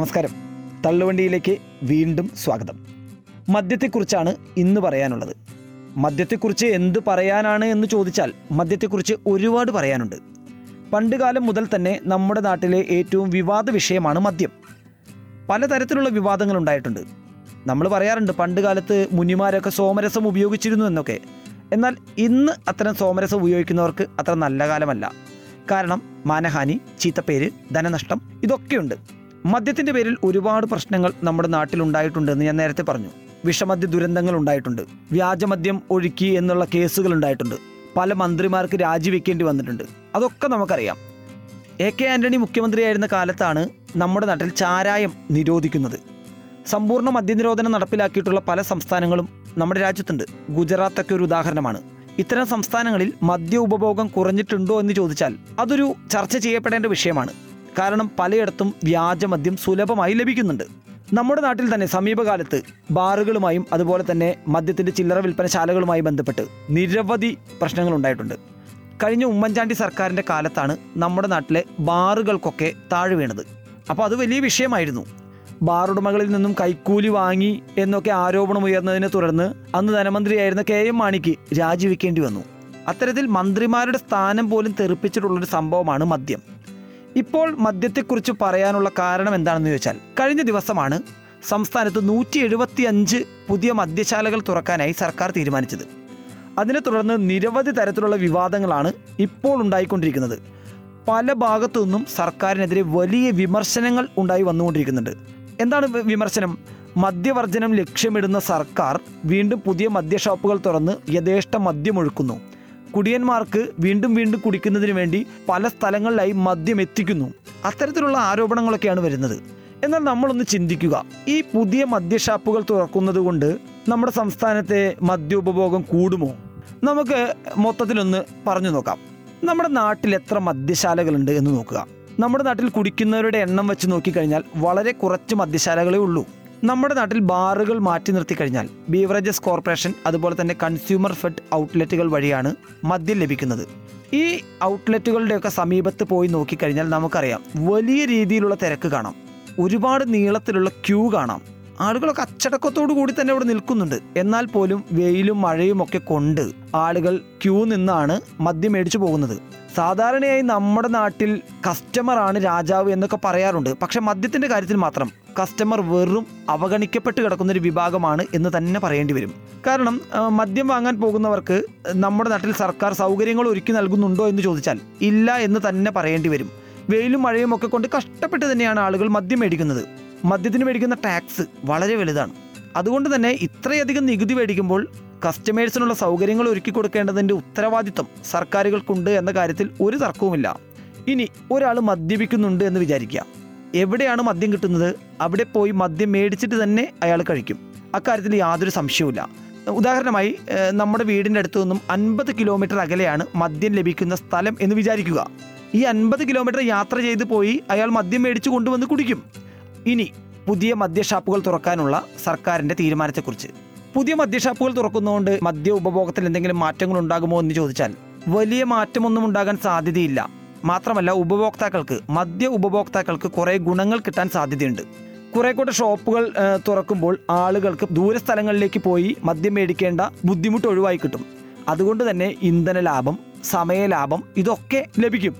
നമസ്കാരം. തള്ളുവണ്ടിയിലേക്ക് വീണ്ടും സ്വാഗതം. മദ്യത്തെക്കുറിച്ചാണ് ഇന്ന് പറയാനുള്ളത്. മദ്യത്തെക്കുറിച്ച് എന്ത് പറയാനാണ് എന്ന് ചോദിച്ചാൽ മദ്യത്തെക്കുറിച്ച് ഒരുപാട് പറയാനുണ്ട്. പണ്ടുകാലം മുതൽ തന്നെ നമ്മുടെ നാട്ടിലെ ഏറ്റവും വിവാദ വിഷയമാണ് മദ്യം. പലതരത്തിലുള്ള വിവാദങ്ങൾ ഉണ്ടായിട്ടുണ്ട്. നമ്മൾ പറയാറുണ്ട് പണ്ട് കാലത്ത് മുനിമാരൊക്കെ സോമരസം ഉപയോഗിച്ചിരുന്നു എന്നൊക്കെ. എന്നാൽ ഇന്ന് അത്തരം സോമരസം ഉപയോഗിക്കുന്നവർക്ക് അത്ര നല്ല കാലമല്ല. കാരണം മാനഹാനി ചീത്തപ്പേര് ധനനഷ്ടം ഇതൊക്കെയുണ്ട്. മദ്യത്തിന്റെ പേരിൽ ഒരുപാട് പ്രശ്നങ്ങൾ നമ്മുടെ നാട്ടിലുണ്ടായിട്ടുണ്ടെന്ന് ഞാൻ നേരത്തെ പറഞ്ഞു. വിഷമദ്യ ദുരന്തങ്ങൾ ഉണ്ടായിട്ടുണ്ട്. വ്യാജമദ്യം ഒഴുക്കി എന്നുള്ള കേസുകൾ ഉണ്ടായിട്ടുണ്ട്. പല മന്ത്രിമാർക്ക് രാജിവെക്കേണ്ടി വന്നിട്ടുണ്ട്. അതൊക്കെ നമുക്കറിയാം. എ കെ ആന്റണി മുഖ്യമന്ത്രിയായിരുന്ന കാലത്താണ് നമ്മുടെ നാട്ടിൽ ചാരായം നിരോധിക്കുന്നത്. സമ്പൂർണ മദ്യനിരോധനം നടപ്പിലാക്കിയിട്ടുള്ള പല സംസ്ഥാനങ്ങളും നമ്മുടെ രാജ്യത്തുണ്ട്. ഗുജറാത്തൊക്കെ ഒരു ഉദാഹരണമാണ്. ഇത്തരം സംസ്ഥാനങ്ങളിൽ മദ്യ ഉപഭോഗം കുറഞ്ഞിട്ടുണ്ടോ എന്ന് ചോദിച്ചാൽ അതൊരു ചർച്ച ചെയ്യപ്പെടേണ്ട വിഷയമാണ്. കാരണം പലയിടത്തും വ്യാജമദ്യം സുലഭമായി ലഭിക്കുന്നുണ്ട്. നമ്മുടെ നാട്ടിൽ തന്നെ സമീപകാലത്ത് ബാറുകളുമായും അതുപോലെ തന്നെ മദ്യത്തിന്റെ ചില്ലറ വിൽപ്പനശാലകളുമായി ബന്ധപ്പെട്ട് നിരവധി പ്രശ്നങ്ങൾ ഉണ്ടായിട്ടുണ്ട്. കഴിഞ്ഞ ഉമ്മൻചാണ്ടി സർക്കാരിന്റെ കാലത്താണ് നമ്മുടെ നാട്ടിലെ ബാറുകൾക്കൊക്കെ താഴെ വീണത്. അപ്പോൾ അത് വലിയ വിഷയമായിരുന്നു. ബാറുടമകളിൽ നിന്നും കൈക്കൂലി വാങ്ങി എന്നൊക്കെ ആരോപണം ഉയർന്നതിനെ തുടർന്ന് അന്ന് ധനമന്ത്രിയായിരുന്ന കെ എം മാണിക്ക് രാജിവെക്കേണ്ടി വന്നു. അത്തരത്തിൽ മന്ത്രിമാരുടെ സ്ഥാനം പോലും തെറിപ്പിച്ചിട്ടുള്ളൊരു സംഭവമാണ് മദ്യം. ഇപ്പോൾ മദ്യത്തെക്കുറിച്ച് പറയാനുള്ള കാരണം എന്താണെന്ന് ചോദിച്ചാൽ കഴിഞ്ഞ ദിവസമാണ് സംസ്ഥാനത്ത് നൂറ്റി എഴുപത്തി അഞ്ച് പുതിയ മദ്യശാലകൾ തുറക്കാനായി സർക്കാർ തീരുമാനിച്ചത്. അതിനെ തുടർന്ന് നിരവധി തരത്തിലുള്ള വിവാദങ്ങളാണ് ഇപ്പോൾ ഉണ്ടായിക്കൊണ്ടിരിക്കുന്നത്. പല ഭാഗത്തു നിന്നും സർക്കാരിനെതിരെ വലിയ വിമർശനങ്ങൾ ഉണ്ടായി വന്നുകൊണ്ടിരിക്കുന്നുണ്ട്. എന്താണ് വിമർശനം? മദ്യവർജനം ലക്ഷ്യമിടുന്ന സർക്കാർ വീണ്ടും പുതിയ മദ്യഷോപ്പുകൾ തുറന്ന് യഥേഷ്ട മദ്യമൊഴുക്കുന്നു. കുടിയന്മാർക്ക് വീണ്ടും വീണ്ടും കുടിക്കുന്നതിന് വേണ്ടി പല സ്ഥലങ്ങളിലായി മദ്യം എത്തിക്കുന്നു. അത്തരത്തിലുള്ള ആരോപണങ്ങളൊക്കെയാണ് വരുന്നത്. എന്നാൽ നമ്മളൊന്ന് ചിന്തിക്കുക. ഈ പുതിയ മദ്യഷാപ്പുകൾ തുറക്കുന്നത് കൊണ്ട് നമ്മുടെ സംസ്ഥാനത്തെ മദ്യോപഭോഗം കൂടുമോ? നമുക്ക് മൊത്തത്തിലൊന്ന് പറഞ്ഞു നോക്കാം. നമ്മുടെ നാട്ടിൽ എത്ര മദ്യശാലകളുണ്ട് എന്ന് നോക്കുക. നമ്മുടെ നാട്ടിൽ കുടിക്കുന്നവരുടെ എണ്ണം വെച്ച് നോക്കിക്കഴിഞ്ഞാൽ വളരെ കുറച്ച് മദ്യശാലകളേ ഉള്ളൂ. നമ്മുടെ നാട്ടിൽ ബാറുകൾ മാറ്റി നിർത്തി കഴിഞ്ഞാൽ ബീവറേജസ് കോർപ്പറേഷൻ അതുപോലെ തന്നെ കൺസ്യൂമർ ഫെഡ് ഔട്ട്ലെറ്റുകൾ വഴിയാണ് മദ്യം ലഭിക്കുന്നത്. ഈ ഔട്ട്ലെറ്റുകളുടെയൊക്കെ സമീപത്ത് പോയി നോക്കിക്കഴിഞ്ഞാൽ നമുക്കറിയാം വലിയ രീതിയിലുള്ള തിരക്ക് കാണാം. ഒരുപാട് നീളത്തിലുള്ള ക്യൂ കാണാം. ആളുകളൊക്കെ അച്ചടക്കത്തോടു കൂടി തന്നെ ഇവിടെ നിൽക്കുന്നുണ്ട്. എന്നാൽ പോലും വെയിലും മഴയും ഒക്കെ കൊണ്ട് ആളുകൾ ക്യൂ നിന്നാണ് മദ്യം മേടിച്ചു പോകുന്നത്. സാധാരണയായി നമ്മുടെ നാട്ടിൽ കസ്റ്റമറാണ് രാജാവ് എന്നൊക്കെ പറയാറുണ്ട്. പക്ഷെ മദ്യത്തിന്റെ കാര്യത്തിൽ മാത്രം കസ്റ്റമർ വെറും അവഗണിക്കപ്പെട്ട് കിടക്കുന്ന ഒരു വിഭാഗമാണ് എന്ന് തന്നെ പറയേണ്ടി വരും. കാരണം മദ്യം വാങ്ങാൻ പോകുന്നവർക്ക് നമ്മുടെ നാട്ടിൽ സർക്കാർ സൗകര്യങ്ങൾ ഒരുക്കി നൽകുന്നുണ്ടോ എന്ന് ചോദിച്ചാൽ ഇല്ല എന്ന് തന്നെ പറയേണ്ടി വരും. വെയിലും മഴയും ഒക്കെ കൊണ്ട് കഷ്ടപ്പെട്ട് തന്നെയാണ് ആളുകൾ മദ്യം മേടിക്കുന്നത്. മദ്യത്തിന് മേടിക്കുന്ന ടാക്സ് വളരെ വലുതാണ്. അതുകൊണ്ട് തന്നെ ഇത്രയധികം നികുതി മേടിക്കുമ്പോൾ കസ്റ്റമേഴ്സിനുള്ള സൗകര്യങ്ങൾ ഒരുക്കി കൊടുക്കേണ്ടതിന്റെ ഉത്തരവാദിത്വം സർക്കാരുകൾക്കുണ്ട് എന്ന കാര്യത്തിൽ ഒരു തർക്കവുമില്ല. ഇനി ഒരാൾ മദ്യപിക്കുന്നുണ്ട് എന്ന് വിചാരിക്കുക. എവിടെയാണ് മദ്യം കിട്ടുന്നത്? അവിടെ പോയി മദ്യം മേടിച്ചിട്ട് തന്നെ അയാൾ കഴിക്കും. അക്കാര്യത്തിൽ യാതൊരു സംശയവുമില്ല. ഉദാഹരണമായി നമ്മുടെ വീടിന്റെ അടുത്തു നിന്നും അൻപത് കിലോമീറ്റർ അകലെയാണ് മദ്യം ലഭിക്കുന്ന സ്ഥലം എന്ന് വിചാരിക്കുക. ഈ അൻപത് കിലോമീറ്റർ യാത്ര ചെയ്ത് പോയി അയാൾ മദ്യം മേടിച്ചു കൊണ്ടുവന്ന് കുടിക്കും. ഇനി പുതിയ മദ്യഷാപ്പുകൾ തുറക്കാനുള്ള സർക്കാരിന്റെ തീരുമാനത്തെക്കുറിച്ച്. പുതിയ മദ്യഷാപ്പുകൾ തുറക്കുന്നതുകൊണ്ട് മദ്യ ഉപഭോഗത്തിൽ എന്തെങ്കിലും മാറ്റങ്ങൾ ഉണ്ടാകുമോ എന്ന് ചോദിച്ചാൽ വലിയ മാറ്റമൊന്നും ഉണ്ടാകാൻ സാധ്യതയില്ല. മാത്രമല്ല ഉപഭോക്താക്കൾക്ക് മദ്യ ഉപഭോക്താക്കൾക്ക് കുറേ ഗുണങ്ങൾ കിട്ടാൻ സാധ്യതയുണ്ട്. കുറേ കൂടെ ഷോപ്പുകൾ തുറക്കുമ്പോൾ ആളുകൾക്ക് ദൂരസ്ഥലങ്ങളിലേക്ക് പോയി മദ്യം മേടിക്കേണ്ട ബുദ്ധിമുട്ട് ഒഴിവായി കിട്ടും. അതുകൊണ്ട് തന്നെ ഇന്ധന ലാഭം സമയ ലാഭം ഇതൊക്കെ ലഭിക്കും.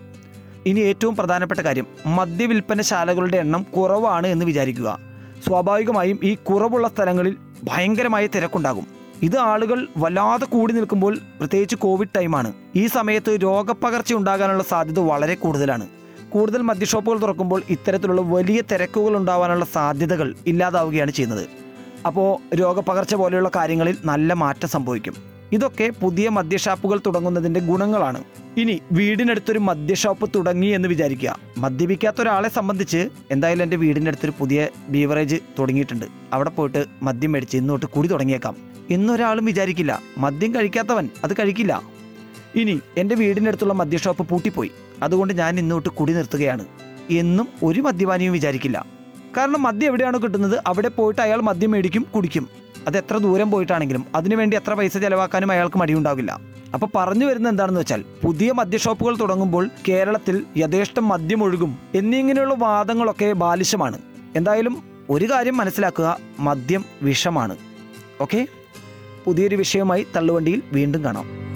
ഇനി ഏറ്റവും പ്രധാനപ്പെട്ട കാര്യം മദ്യവിൽപ്പനശാലകളുടെ എണ്ണം കുറവാണ് എന്ന് വിചാരിക്കുക. സ്വാഭാവികമായും ഈ കുറവുള്ള സ്ഥലങ്ങളിൽ ഭയങ്കരമായ തിരക്കുണ്ടാകും. ഇത് ആളുകൾ വല്ലാതെ കൂടി നിൽക്കുമ്പോൾ പ്രത്യേകിച്ച് കോവിഡ് ടൈമാണ് ഈ സമയത്ത് രോഗപകർച്ച ഉണ്ടാകാനുള്ള സാധ്യത വളരെ കൂടുതലാണ്. കൂടുതൽ മദ്യഷോപ്പുകൾ തുറക്കുമ്പോൾ ഇത്തരത്തിലുള്ള വലിയ തിരക്കുകൾ ഉണ്ടാവാനുള്ള സാധ്യതകൾ ഇല്ലാതാവുകയാണ് ചെയ്യുന്നത്. അപ്പോൾ രോഗപകർച്ച പോലെയുള്ള കാര്യങ്ങളിൽ നല്ല മാറ്റം സംഭവിക്കും. ഇതൊക്കെ പുതിയ മദ്യഷാപ്പുകൾ തുടങ്ങുന്നതിന്റെ ഗുണങ്ങളാണ്. ഇനി വീടിനടുത്തൊരു മദ്യഷാപ്പ് തുടങ്ങി എന്ന് വിചാരിക്കുക. മദ്യപിക്കാത്ത ഒരാളെ സംബന്ധിച്ച് എന്തായാലും എന്റെ വീടിന്റെ അടുത്തൊരു പുതിയ ബീവറേജ് തുടങ്ങിയിട്ടുണ്ട്. അവിടെ പോയിട്ട് മദ്യം മേടിച്ച് ഇന്നോട്ട് കുടി തുടങ്ങിയേക്കാം. എന്നൊരാളും വിചാരിക്കില്ല. മദ്യം കഴിക്കാത്തവൻ അത് കഴിക്കില്ല. ഇനി എന്റെ വീടിന്റെ അടുത്തുള്ള മദ്യഷാപ്പ് പൂട്ടിപ്പോയി. അതുകൊണ്ട് ഞാൻ ഇന്നോട്ട് കുടി നിർത്തുകയാണ്. എന്നും ഒരു മദ്യപാനിയും വിചാരിക്കില്ല. കാരണം മദ്യം എവിടെയാണോ കിട്ടുന്നത് അവിടെ പോയിട്ട് അയാൾ മദ്യം മേടിക്കും കുടിക്കും. അത് എത്ര ദൂരം പോയിട്ടാണെങ്കിലും അതിനുവേണ്ടി എത്ര പൈസ ചെലവാക്കാനും അയാൾക്ക് മടിയുണ്ടാവില്ല. അപ്പൊ പറഞ്ഞു വരുന്ന എന്താണെന്ന് വെച്ചാൽ പുതിയ മദ്യ ഷോപ്പുകൾ തുടങ്ങുമ്പോൾ കേരളത്തിൽ യഥേഷ്ടം മദ്യം ഒഴുകും എന്നിങ്ങനെയുള്ള വാദങ്ങളൊക്കെ ബാലിശമാണ്. എന്തായാലും ഒരു കാര്യം മനസ്സിലാക്കുക മദ്യം വിഷമാണ്. ഓക്കെ? പുതിയൊരു വിഷയമായി തള്ളുവണ്ടിയിൽ വീണ്ടും കാണാം.